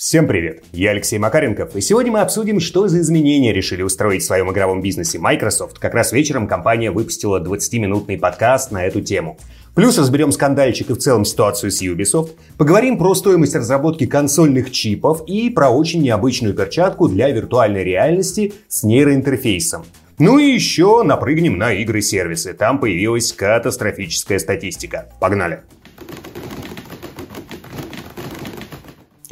Всем привет! Я Алексей Макаренков, и сегодня мы обсудим, что за изменения решили устроить в своем игровом бизнесе Microsoft. Как раз вечером компания выпустила 20-минутный подкаст на эту тему. Плюс разберем скандальчик и в целом ситуацию с Ubisoft, поговорим про стоимость разработки консольных чипов и про очень необычную перчатку для виртуальной реальности с нейроинтерфейсом. Ну и еще напрыгнем на игры-сервисы. Там появилась катастрофическая статистика. Погнали!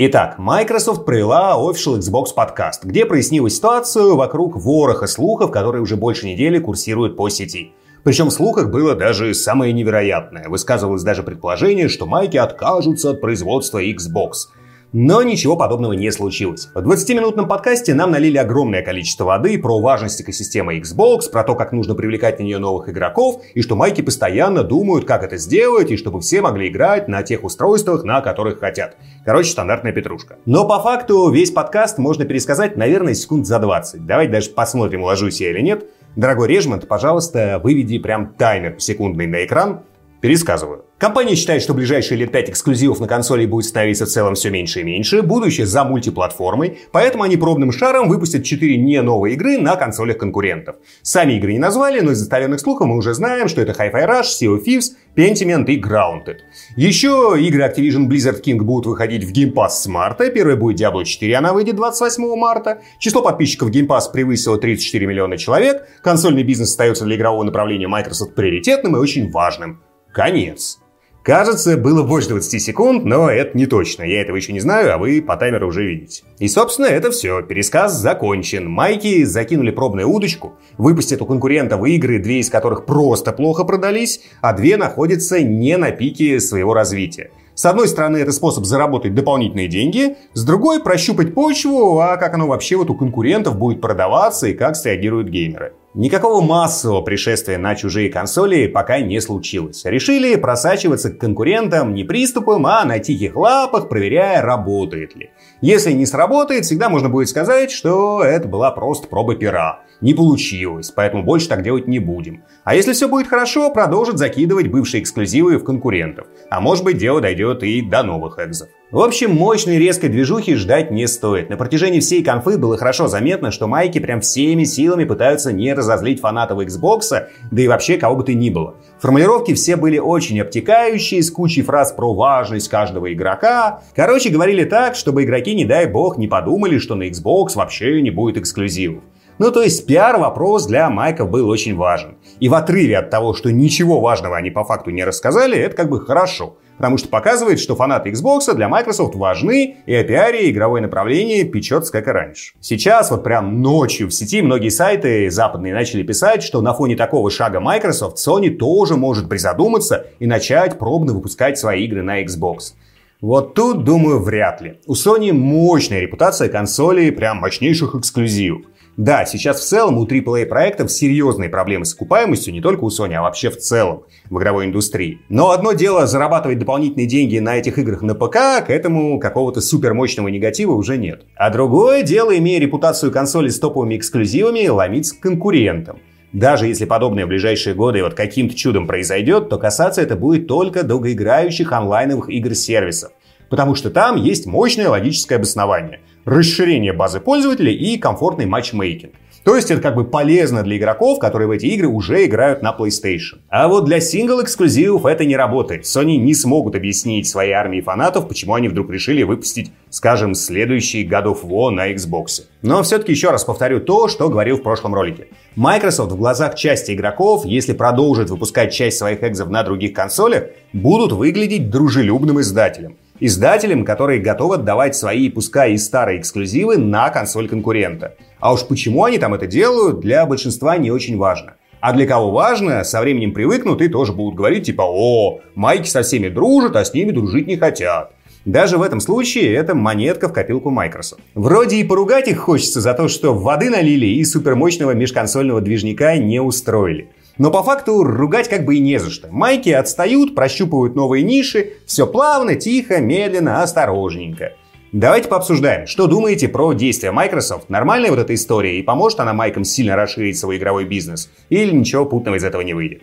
Итак, Microsoft провела Official Xbox подкаст, где прояснила ситуацию вокруг вороха слухов, которые уже больше недели курсируют по сети. Причем в слухах было даже самое невероятное. Высказывалось даже предположение, что майки откажутся от производства Xbox. Но ничего подобного не случилось. В 20-минутном подкасте нам налили огромное количество воды про важность экосистемы Xbox, про то, как нужно привлекать на нее новых игроков, и что майки постоянно думают, как это сделать, и чтобы все могли играть на тех устройствах, на которых хотят. Короче, стандартная петрушка. Но по факту весь подкаст можно пересказать, наверное, секунд за 20. Давайте даже посмотрим, ложусь я или нет. Дорогой Режмонт, пожалуйста, выведи прям таймер секундный на экран. Пересказываю. Компания считает, что ближайшие лет 5 эксклюзивов на консоли будет становиться в целом все меньше и меньше, будущее за мультиплатформой, поэтому они пробным шаром выпустят 4 не новые игры на консолях конкурентов. Сами игры не назвали, но из достоверных слухов мы уже знаем, что это Hi-Fi Rush, Sea of Thieves, Pentiment и Grounded. Еще игры Activision Blizzard King будут выходить в Game Pass с марта, первая будет Diablo 4, она выйдет 28 марта. Число подписчиков Game Pass превысило 34 миллиона человек, консольный бизнес остается для игрового направления Microsoft приоритетным и очень важным. Конец. Кажется, было больше 20 секунд, но это не точно. Я этого еще не знаю, а вы по таймеру уже видите. И, собственно, это все. Пересказ закончен. Майки закинули пробную удочку, выпустят у конкурентов игры, две из которых просто плохо продались, а две находятся не на пике своего развития. С одной стороны, это способ заработать дополнительные деньги, с другой прощупать почву, а как оно вообще вот у конкурентов будет продаваться и как среагируют геймеры. Никакого массового пришествия на чужие консоли пока не случилось. Решили просачиваться к конкурентам не приступом, а на тихих лапах, проверяя, работает ли. Если не сработает, всегда можно будет сказать, что это была просто проба пера. Не получилось, поэтому больше так делать не будем. А если все будет хорошо, продолжит закидывать бывшие эксклюзивы в конкурентов. А может быть дело дойдет и до новых экзов. В общем, мощной резкой движухи ждать не стоит. На протяжении всей конфы было хорошо заметно, что майки прям всеми силами пытаются не разозлить фанатов Xbox, да и вообще кого бы то ни было. Формулировки все были очень обтекающие, с кучей фраз про важность каждого игрока. Короче, говорили так, чтобы игроки, не дай бог, не подумали, что на Xbox вообще не будет эксклюзивов. Ну, то есть пиар-вопрос для майков был очень важен. И в отрыве от того, что ничего важного они по факту не рассказали, это как бы хорошо. Потому что показывает, что фанаты Xbox для Microsoft важны, и о пиаре игровое направление печется как и раньше. Сейчас вот прям ночью в сети многие сайты западные начали писать, что на фоне такого шага Microsoft Sony тоже может призадуматься и начать пробно выпускать свои игры на Xbox. Вот тут, думаю, вряд ли. У Sony мощная репутация консолей, прям мощнейших эксклюзивов. Да, сейчас в целом у AAA проектов серьезные проблемы с окупаемостью не только у Sony, а вообще в целом в игровой индустрии. Но одно дело зарабатывать дополнительные деньги на этих играх на ПК, к этому какого-то супермощного негатива уже нет. А другое дело, имея репутацию консоли с топовыми эксклюзивами, ломиться к конкурентам. Даже если подобное в ближайшие годы вот каким-то чудом произойдет, то касаться это будет только долгоиграющих онлайновых игр-сервисов. Потому что там есть мощное логическое обоснование расширение базы пользователей и комфортный матчмейкинг. То есть это как бы полезно для игроков, которые в эти игры уже играют на PlayStation. А вот для сингл-эксклюзивов это не работает. Sony не смогут объяснить своей армии фанатов, почему они вдруг решили выпустить, скажем, следующий God of War на Xbox. Но все-таки еще раз повторю то, что говорил в прошлом ролике. Microsoft в глазах части игроков, если продолжит выпускать часть своих экзов на других консолях, будут выглядеть дружелюбным издателем издателям, которые готовы отдавать свои, пускай и старые эксклюзивы, на консоль конкурента. А уж почему они там это делают, для большинства не очень важно. А для кого важно, со временем привыкнут и тоже будут говорить типа «О, майки со всеми дружат, а с ними дружить не хотят». Даже в этом случае это монетка в копилку Microsoft. Вроде и поругать их хочется за то, что воды налили и супермощного межконсольного движника не устроили. Но по факту ругать как бы и не за что. Майки отстают, прощупывают новые ниши, все плавно, тихо, медленно, осторожненько. Давайте пообсуждаем, что думаете про действия Microsoft. Нормальная вот эта история и поможет она Майкам сильно расширить свой игровой бизнес? Или ничего? путного из этого не выйдет.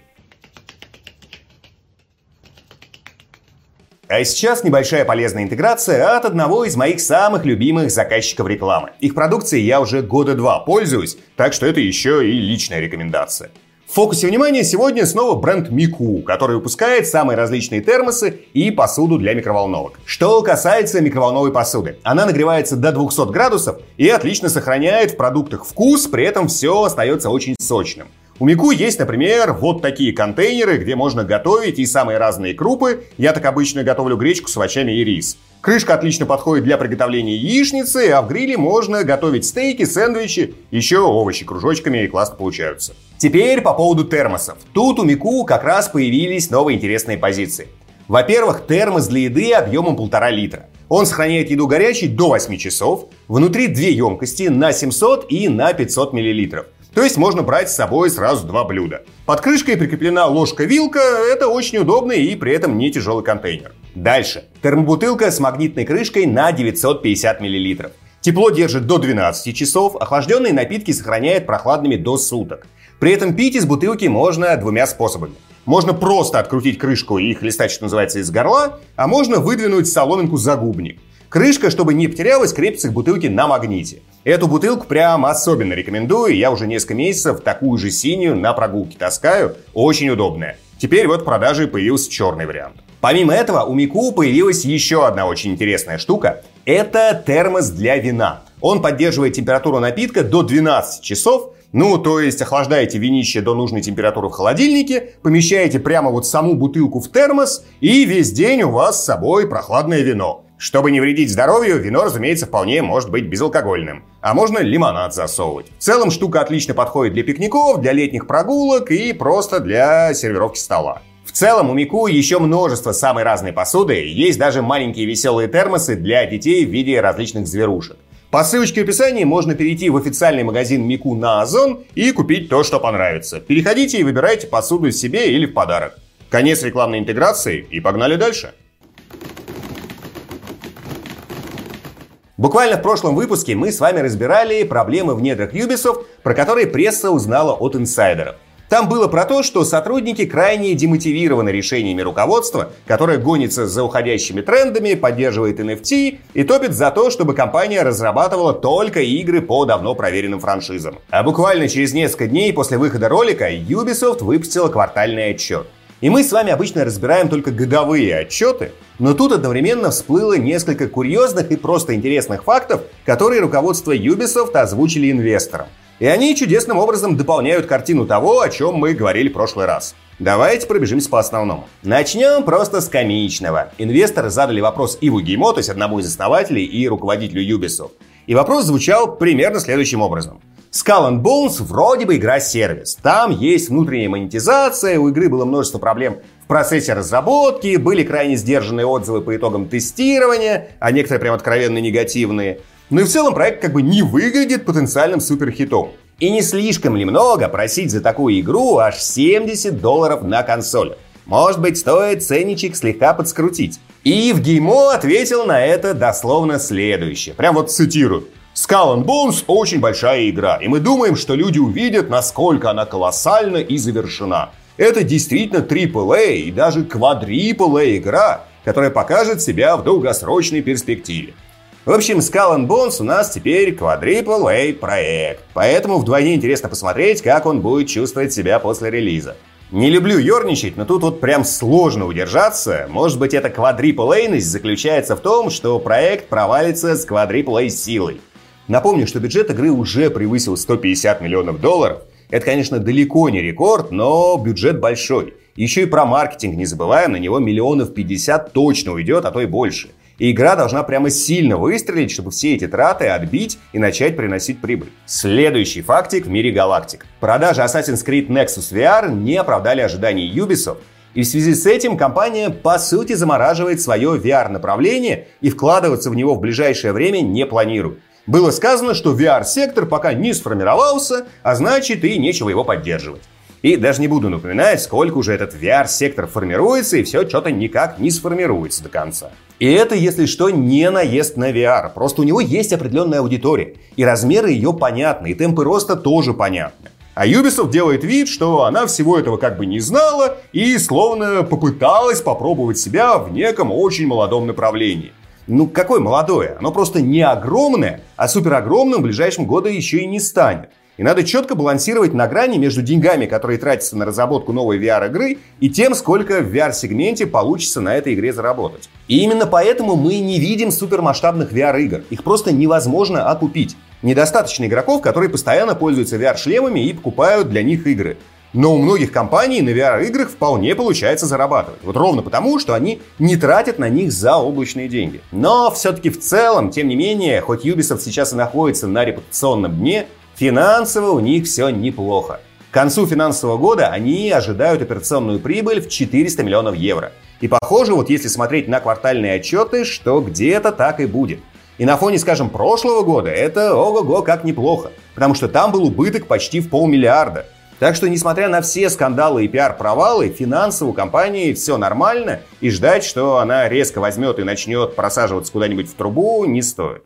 А сейчас небольшая полезная интеграция от одного из моих самых любимых заказчиков рекламы. Их продукцией я уже года два пользуюсь, так что это еще и личная рекомендация. В фокусе внимания сегодня снова бренд Мику, который выпускает самые различные термосы и посуду для микроволновок. Что касается микроволновой посуды, она нагревается до 200 градусов и отлично сохраняет в продуктах вкус, при этом все остается очень сочным. У Мику есть, например, вот такие контейнеры, где можно готовить и самые разные крупы. Я так обычно готовлю гречку с овощами и рис. Крышка отлично подходит для приготовления яичницы, а в гриле можно готовить стейки, сэндвичи, еще овощи кружочками и классно получаются. Теперь по поводу термосов. Тут у Мику как раз появились новые интересные позиции. Во-первых, термос для еды объемом полтора литра. Он сохраняет еду горячей до 8 часов. Внутри две емкости на 700 и на 500 миллилитров. То есть можно брать с собой сразу два блюда. Под крышкой прикреплена ложка-вилка, это очень удобный и при этом не тяжелый контейнер. Дальше. Термобутылка с магнитной крышкой на 950 мл. Тепло держит до 12 часов, охлажденные напитки сохраняет прохладными до суток. При этом пить из бутылки можно двумя способами. Можно просто открутить крышку и хлестать, что называется, из горла, а можно выдвинуть соломинку загубник. Крышка, чтобы не потерялась, крепится к бутылке на магните. Эту бутылку прям особенно рекомендую. Я уже несколько месяцев такую же синюю на прогулке таскаю. Очень удобная. Теперь вот в продаже появился черный вариант. Помимо этого, у Мику появилась еще одна очень интересная штука. Это термос для вина. Он поддерживает температуру напитка до 12 часов, ну, то есть охлаждаете винище до нужной температуры в холодильнике, помещаете прямо вот саму бутылку в термос, и весь день у вас с собой прохладное вино. Чтобы не вредить здоровью, вино, разумеется, вполне может быть безалкогольным. А можно лимонад засовывать. В целом штука отлично подходит для пикников, для летних прогулок и просто для сервировки стола. В целом у Мику еще множество самой разной посуды, есть даже маленькие веселые термосы для детей в виде различных зверушек. По ссылочке в описании можно перейти в официальный магазин Мику на Озон и купить то, что понравится. Переходите и выбирайте посуду себе или в подарок. Конец рекламной интеграции и погнали дальше. Буквально в прошлом выпуске мы с вами разбирали проблемы в недрах Ubisoft, про которые пресса узнала от инсайдеров. Там было про то, что сотрудники крайне демотивированы решениями руководства, которое гонится за уходящими трендами, поддерживает NFT и топит за то, чтобы компания разрабатывала только игры по давно проверенным франшизам. А буквально через несколько дней после выхода ролика Ubisoft выпустила квартальный отчет. И мы с вами обычно разбираем только годовые отчеты, но тут одновременно всплыло несколько курьезных и просто интересных фактов, которые руководство Ubisoft озвучили инвесторам. И они чудесным образом дополняют картину того, о чем мы говорили в прошлый раз. Давайте пробежимся по основному. Начнем просто с комичного. Инвесторы задали вопрос Иву Геймо, то есть одному из основателей и руководителю Ubisoft. И вопрос звучал примерно следующим образом. Skull and Bones вроде бы игра-сервис. Там есть внутренняя монетизация, у игры было множество проблем в процессе разработки, были крайне сдержанные отзывы по итогам тестирования, а некоторые прям откровенно негативные. Но и в целом проект как бы не выглядит потенциальным суперхитом. И не слишком ли много просить за такую игру аж 70 долларов на консоль? Может быть, стоит ценничек слегка подскрутить. И в Геймо ответил на это дословно следующее. Прям вот цитирую. Skull and Bones очень большая игра, и мы думаем, что люди увидят, насколько она колоссальна и завершена. Это действительно AAA и даже квадрипл игра, которая покажет себя в долгосрочной перспективе. В общем, Skull and Bones у нас теперь quadruple проект, поэтому вдвойне интересно посмотреть, как он будет чувствовать себя после релиза. Не люблю ерничать, но тут вот прям сложно удержаться. Может быть, эта квадриплейность заключается в том, что проект провалится с квадриплей силой. Напомню, что бюджет игры уже превысил 150 миллионов долларов. Это, конечно, далеко не рекорд, но бюджет большой. Еще и про маркетинг не забываем, на него миллионов 50 точно уйдет, а то и больше. И игра должна прямо сильно выстрелить, чтобы все эти траты отбить и начать приносить прибыль. Следующий фактик в мире галактик. Продажи Assassin's Creed Nexus VR не оправдали ожиданий Ubisoft, и в связи с этим компания по сути замораживает свое VR-направление и вкладываться в него в ближайшее время не планирует. Было сказано, что VR-сектор пока не сформировался, а значит и нечего его поддерживать. И даже не буду напоминать, сколько уже этот VR-сектор формируется, и все что-то никак не сформируется до конца. И это, если что, не наезд на VR. Просто у него есть определенная аудитория. И размеры ее понятны, и темпы роста тоже понятны. А Ubisoft делает вид, что она всего этого как бы не знала и словно попыталась попробовать себя в неком очень молодом направлении. Ну, какое молодое? Оно просто не огромное, а суперогромным в ближайшем году еще и не станет. И надо четко балансировать на грани между деньгами, которые тратятся на разработку новой VR-игры, и тем, сколько в VR-сегменте получится на этой игре заработать. И именно поэтому мы не видим супермасштабных VR-игр. Их просто невозможно окупить. Недостаточно игроков, которые постоянно пользуются VR-шлемами и покупают для них игры. Но у многих компаний на VR-играх вполне получается зарабатывать. Вот ровно потому, что они не тратят на них за облачные деньги. Но все-таки в целом, тем не менее, хоть Ubisoft сейчас и находится на репутационном дне, Финансово у них все неплохо. К концу финансового года они ожидают операционную прибыль в 400 миллионов евро. И похоже, вот если смотреть на квартальные отчеты, что где-то так и будет. И на фоне, скажем, прошлого года это ого-го как неплохо, потому что там был убыток почти в полмиллиарда. Так что, несмотря на все скандалы и пиар-провалы, финансово у компании все нормально, и ждать, что она резко возьмет и начнет просаживаться куда-нибудь в трубу, не стоит.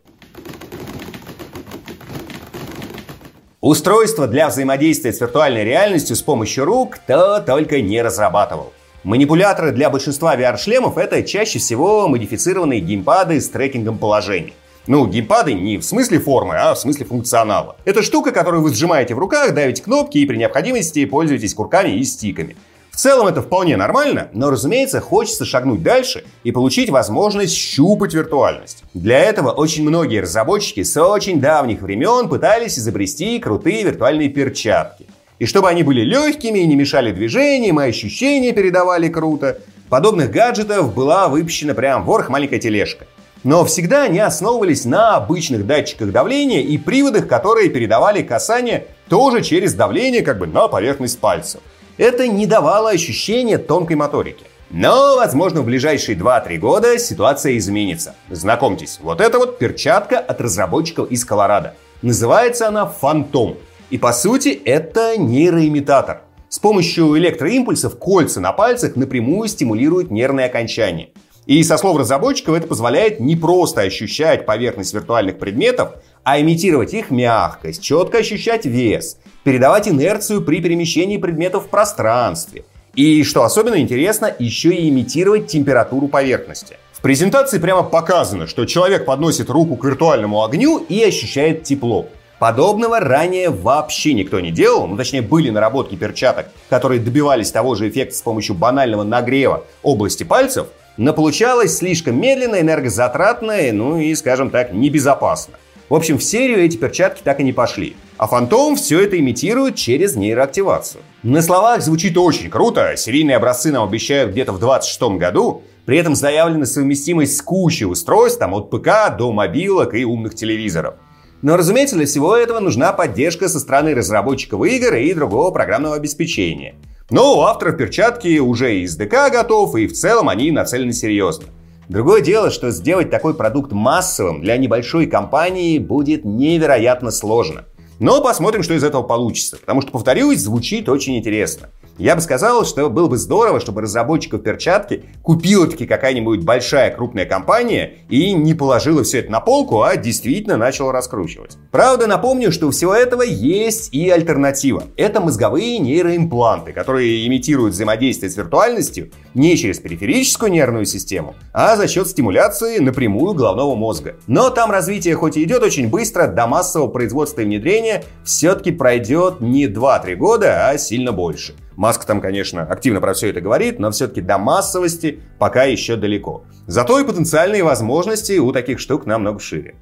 Устройство для взаимодействия с виртуальной реальностью с помощью рук кто только не разрабатывал. Манипуляторы для большинства VR-шлемов это чаще всего модифицированные геймпады с трекингом положений. Ну, геймпады не в смысле формы, а в смысле функционала. Это штука, которую вы сжимаете в руках, давите кнопки и при необходимости пользуетесь курками и стиками. В целом это вполне нормально, но, разумеется, хочется шагнуть дальше и получить возможность щупать виртуальность. Для этого очень многие разработчики с очень давних времен пытались изобрести крутые виртуальные перчатки. И чтобы они были легкими и не мешали движениям, и ощущения передавали круто, подобных гаджетов была выпущена прям ворох маленькая тележка. Но всегда они основывались на обычных датчиках давления и приводах, которые передавали касание тоже через давление как бы на поверхность пальцев это не давало ощущения тонкой моторики. Но, возможно, в ближайшие 2-3 года ситуация изменится. Знакомьтесь, вот это вот перчатка от разработчиков из Колорадо. Называется она Фантом. И по сути это нейроимитатор. С помощью электроимпульсов кольца на пальцах напрямую стимулируют нервные окончания. И со слов разработчиков это позволяет не просто ощущать поверхность виртуальных предметов, а имитировать их мягкость, четко ощущать вес, передавать инерцию при перемещении предметов в пространстве. И, что особенно интересно, еще и имитировать температуру поверхности. В презентации прямо показано, что человек подносит руку к виртуальному огню и ощущает тепло. Подобного ранее вообще никто не делал, ну точнее были наработки перчаток, которые добивались того же эффекта с помощью банального нагрева области пальцев, но получалось слишком медленно, энергозатратно, ну и, скажем так, небезопасно. В общем, в серию эти перчатки так и не пошли. А Фантом все это имитирует через нейроактивацию. На словах звучит очень круто, серийные образцы нам обещают где-то в 26 году, при этом заявлена совместимость с кучей устройств, там от ПК до мобилок и умных телевизоров. Но, разумеется, для всего этого нужна поддержка со стороны разработчиков игр и другого программного обеспечения. Но у авторов перчатки уже и SDK готов, и в целом они нацелены серьезно. Другое дело, что сделать такой продукт массовым для небольшой компании будет невероятно сложно. Но посмотрим, что из этого получится. Потому что, повторюсь, звучит очень интересно. Я бы сказал, что было бы здорово, чтобы разработчиков перчатки купила таки какая-нибудь большая крупная компания и не положила все это на полку, а действительно начала раскручивать. Правда, напомню, что у всего этого есть и альтернатива. Это мозговые нейроимпланты, которые имитируют взаимодействие с виртуальностью не через периферическую нервную систему, а за счет стимуляции напрямую головного мозга. Но там развитие хоть и идет очень быстро, до массового производства и внедрения все-таки пройдет не 2-3 года, а сильно больше. Маск там, конечно, активно про все это говорит, но все-таки до массовости пока еще далеко. Зато и потенциальные возможности у таких штук намного шире.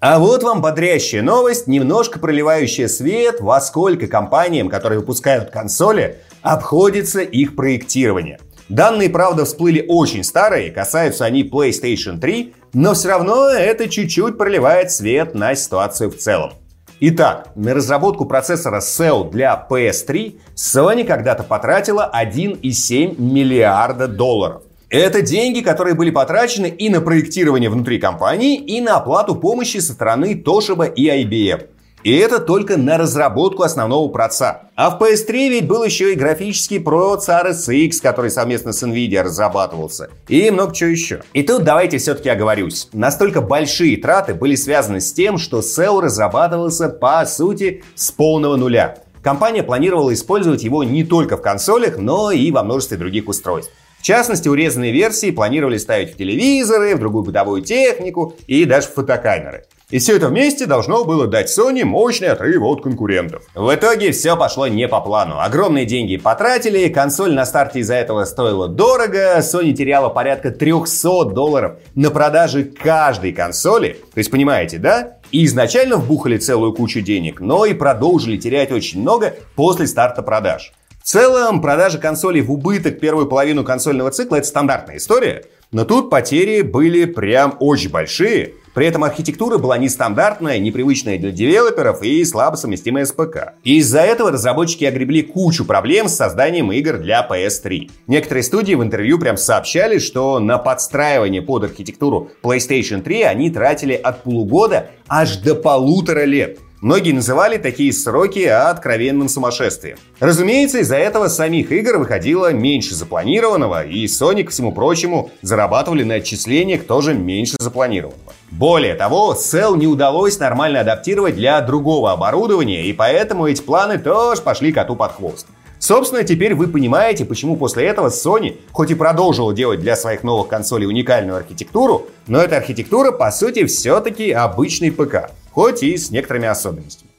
А вот вам бодрящая новость, немножко проливающая свет, во сколько компаниям, которые выпускают консоли, обходится их проектирование. Данные, правда, всплыли очень старые, касаются они PlayStation 3, но все равно это чуть-чуть проливает свет на ситуацию в целом. Итак, на разработку процессора Cell для PS3 Sony когда-то потратила 1,7 миллиарда долларов. Это деньги, которые были потрачены и на проектирование внутри компании, и на оплату помощи со стороны Toshiba и IBM. И это только на разработку основного проца. А в PS3 ведь был еще и графический проц RSX, который совместно с NVIDIA разрабатывался. И много чего еще. И тут давайте все-таки оговорюсь. Настолько большие траты были связаны с тем, что Cell разрабатывался по сути с полного нуля. Компания планировала использовать его не только в консолях, но и во множестве других устройств. В частности, урезанные версии планировали ставить в телевизоры, в другую бытовую технику и даже в фотокамеры. И все это вместе должно было дать Sony мощный отрыв от конкурентов. В итоге все пошло не по плану. Огромные деньги потратили, консоль на старте из-за этого стоила дорого, Sony теряла порядка 300 долларов на продаже каждой консоли. То есть, понимаете, да? И изначально вбухали целую кучу денег, но и продолжили терять очень много после старта продаж. В целом, продажа консолей в убыток первую половину консольного цикла – это стандартная история. Но тут потери были прям очень большие. При этом архитектура была нестандартная, непривычная для девелоперов и слабо совместимая с ПК. Из-за этого разработчики огребли кучу проблем с созданием игр для PS3. Некоторые студии в интервью прям сообщали, что на подстраивание под архитектуру PlayStation 3 они тратили от полугода аж до полутора лет. Многие называли такие сроки откровенным сумасшествием. Разумеется, из-за этого самих игр выходило меньше запланированного, и Sony, к всему прочему, зарабатывали на отчислениях тоже меньше запланированного. Более того, Cell не удалось нормально адаптировать для другого оборудования, и поэтому эти планы тоже пошли коту под хвост. Собственно, теперь вы понимаете, почему после этого Sony, хоть и продолжила делать для своих новых консолей уникальную архитектуру, но эта архитектура, по сути, все-таки обычный ПК хоть и с некоторыми особенностями.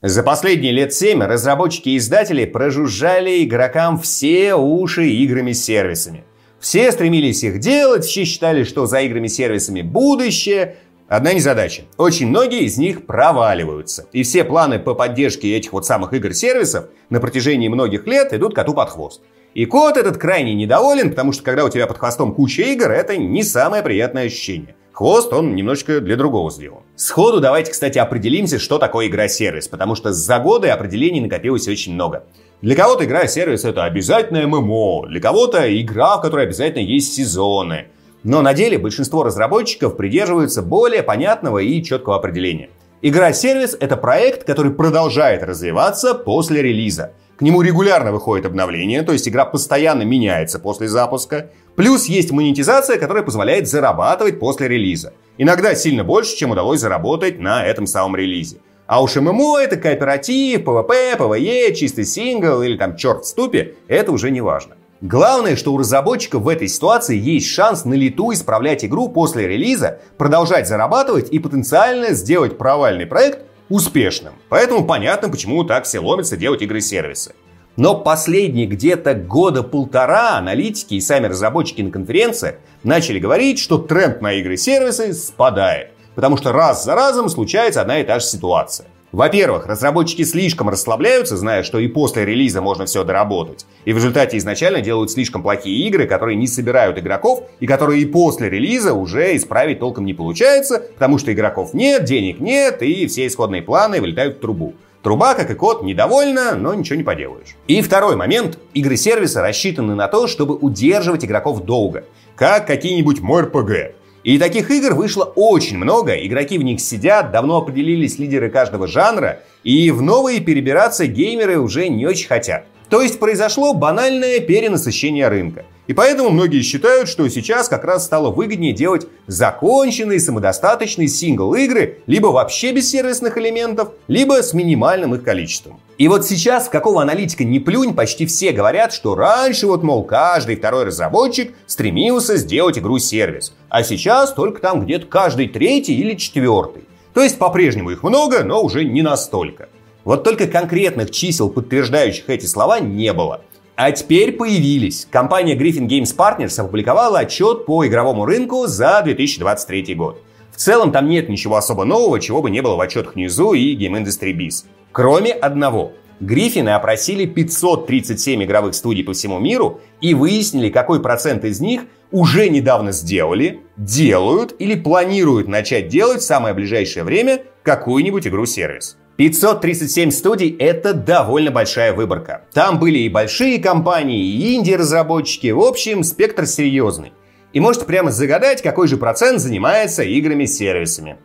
За последние лет 7 разработчики и издатели прожужжали игрокам все уши играми-сервисами. Все стремились их делать, все считали, что за играми-сервисами будущее. Одна незадача. Очень многие из них проваливаются. И все планы по поддержке этих вот самых игр-сервисов на протяжении многих лет идут коту под хвост. И кот этот крайне недоволен, потому что когда у тебя под хвостом куча игр, это не самое приятное ощущение. Хвост он немножечко для другого сделан. Сходу давайте, кстати, определимся, что такое игра-сервис, потому что за годы определений накопилось очень много. Для кого-то игра-сервис это обязательно ММО, для кого-то игра, в которой обязательно есть сезоны. Но на деле большинство разработчиков придерживаются более понятного и четкого определения. Игра-сервис — это проект, который продолжает развиваться после релиза. К нему регулярно выходит обновление, то есть игра постоянно меняется после запуска. Плюс есть монетизация, которая позволяет зарабатывать после релиза. Иногда сильно больше, чем удалось заработать на этом самом релизе. А уж MMO это кооператив, PvP, PvE, чистый сингл или там черт в ступе, это уже не важно. Главное, что у разработчиков в этой ситуации есть шанс на лету исправлять игру после релиза, продолжать зарабатывать и потенциально сделать провальный проект успешным. Поэтому понятно, почему так все ломятся делать игры-сервисы. Но последние где-то года полтора аналитики и сами разработчики на конференциях начали говорить, что тренд на игры-сервисы спадает. Потому что раз за разом случается одна и та же ситуация. Во-первых, разработчики слишком расслабляются, зная, что и после релиза можно все доработать. И в результате изначально делают слишком плохие игры, которые не собирают игроков, и которые и после релиза уже исправить толком не получается, потому что игроков нет, денег нет, и все исходные планы вылетают в трубу. Труба, как и код, недовольна, но ничего не поделаешь. И второй момент. Игры-сервиса рассчитаны на то, чтобы удерживать игроков долго. Как какие-нибудь МРПГ. И таких игр вышло очень много, игроки в них сидят, давно определились лидеры каждого жанра, и в новые перебираться геймеры уже не очень хотят. То есть произошло банальное перенасыщение рынка. И поэтому многие считают, что сейчас как раз стало выгоднее делать законченные самодостаточные сингл-игры, либо вообще без сервисных элементов, либо с минимальным их количеством. И вот сейчас, какого аналитика не плюнь, почти все говорят, что раньше вот, мол, каждый второй разработчик стремился сделать игру-сервис, а сейчас только там где-то каждый третий или четвертый. То есть по-прежнему их много, но уже не настолько. Вот только конкретных чисел, подтверждающих эти слова, не было. А теперь появились. Компания Griffin Games Partners опубликовала отчет по игровому рынку за 2023 год. В целом там нет ничего особо нового, чего бы не было в отчетах Ньюзу и Game Industry Biz. Кроме одного. Гриффины опросили 537 игровых студий по всему миру и выяснили, какой процент из них уже недавно сделали, делают или планируют начать делать в самое ближайшее время какую-нибудь игру-сервис. 537 студий — это довольно большая выборка. Там были и большие компании, и инди-разработчики, в общем, спектр серьезный. И можете прямо загадать, какой же процент занимается играми-сервисами.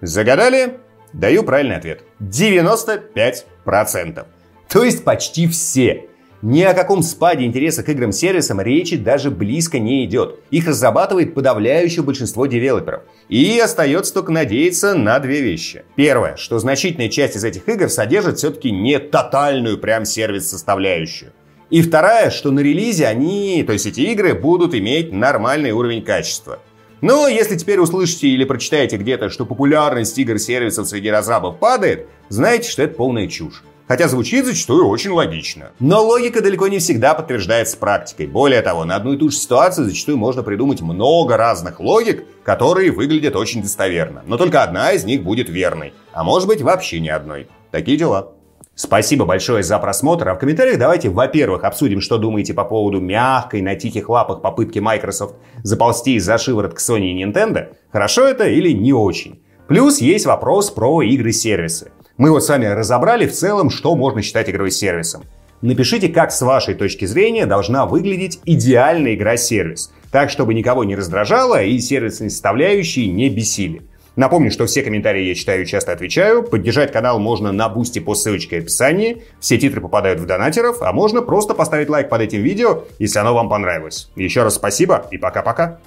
Загадали? Даю правильный ответ. 95%. То есть почти все. Ни о каком спаде интереса к играм-сервисам речи даже близко не идет. Их разрабатывает подавляющее большинство девелоперов. И остается только надеяться на две вещи. Первое, что значительная часть из этих игр содержит все-таки не тотальную прям сервис-составляющую. И вторая, что на релизе они, то есть эти игры, будут иметь нормальный уровень качества. Но если теперь услышите или прочитаете где-то, что популярность игр-сервисов среди разрабов падает, знайте, что это полная чушь. Хотя звучит зачастую очень логично. Но логика далеко не всегда подтверждается практикой. Более того, на одну и ту же ситуацию зачастую можно придумать много разных логик, которые выглядят очень достоверно. Но только одна из них будет верной. А может быть вообще ни одной. Такие дела. Спасибо большое за просмотр. А в комментариях давайте, во-первых, обсудим, что думаете по поводу мягкой на тихих лапах попытки Microsoft заползти за шиворот к Sony и Nintendo. Хорошо это или не очень? Плюс есть вопрос про игры-сервисы. Мы вот с вами разобрали в целом, что можно считать игровым сервисом. Напишите, как с вашей точки зрения должна выглядеть идеальная игра-сервис, так, чтобы никого не раздражало и сервисные составляющие не бесили. Напомню, что все комментарии я читаю и часто отвечаю. Поддержать канал можно на бусте по ссылочке в описании. Все титры попадают в донатеров, а можно просто поставить лайк под этим видео, если оно вам понравилось. Еще раз спасибо и пока-пока.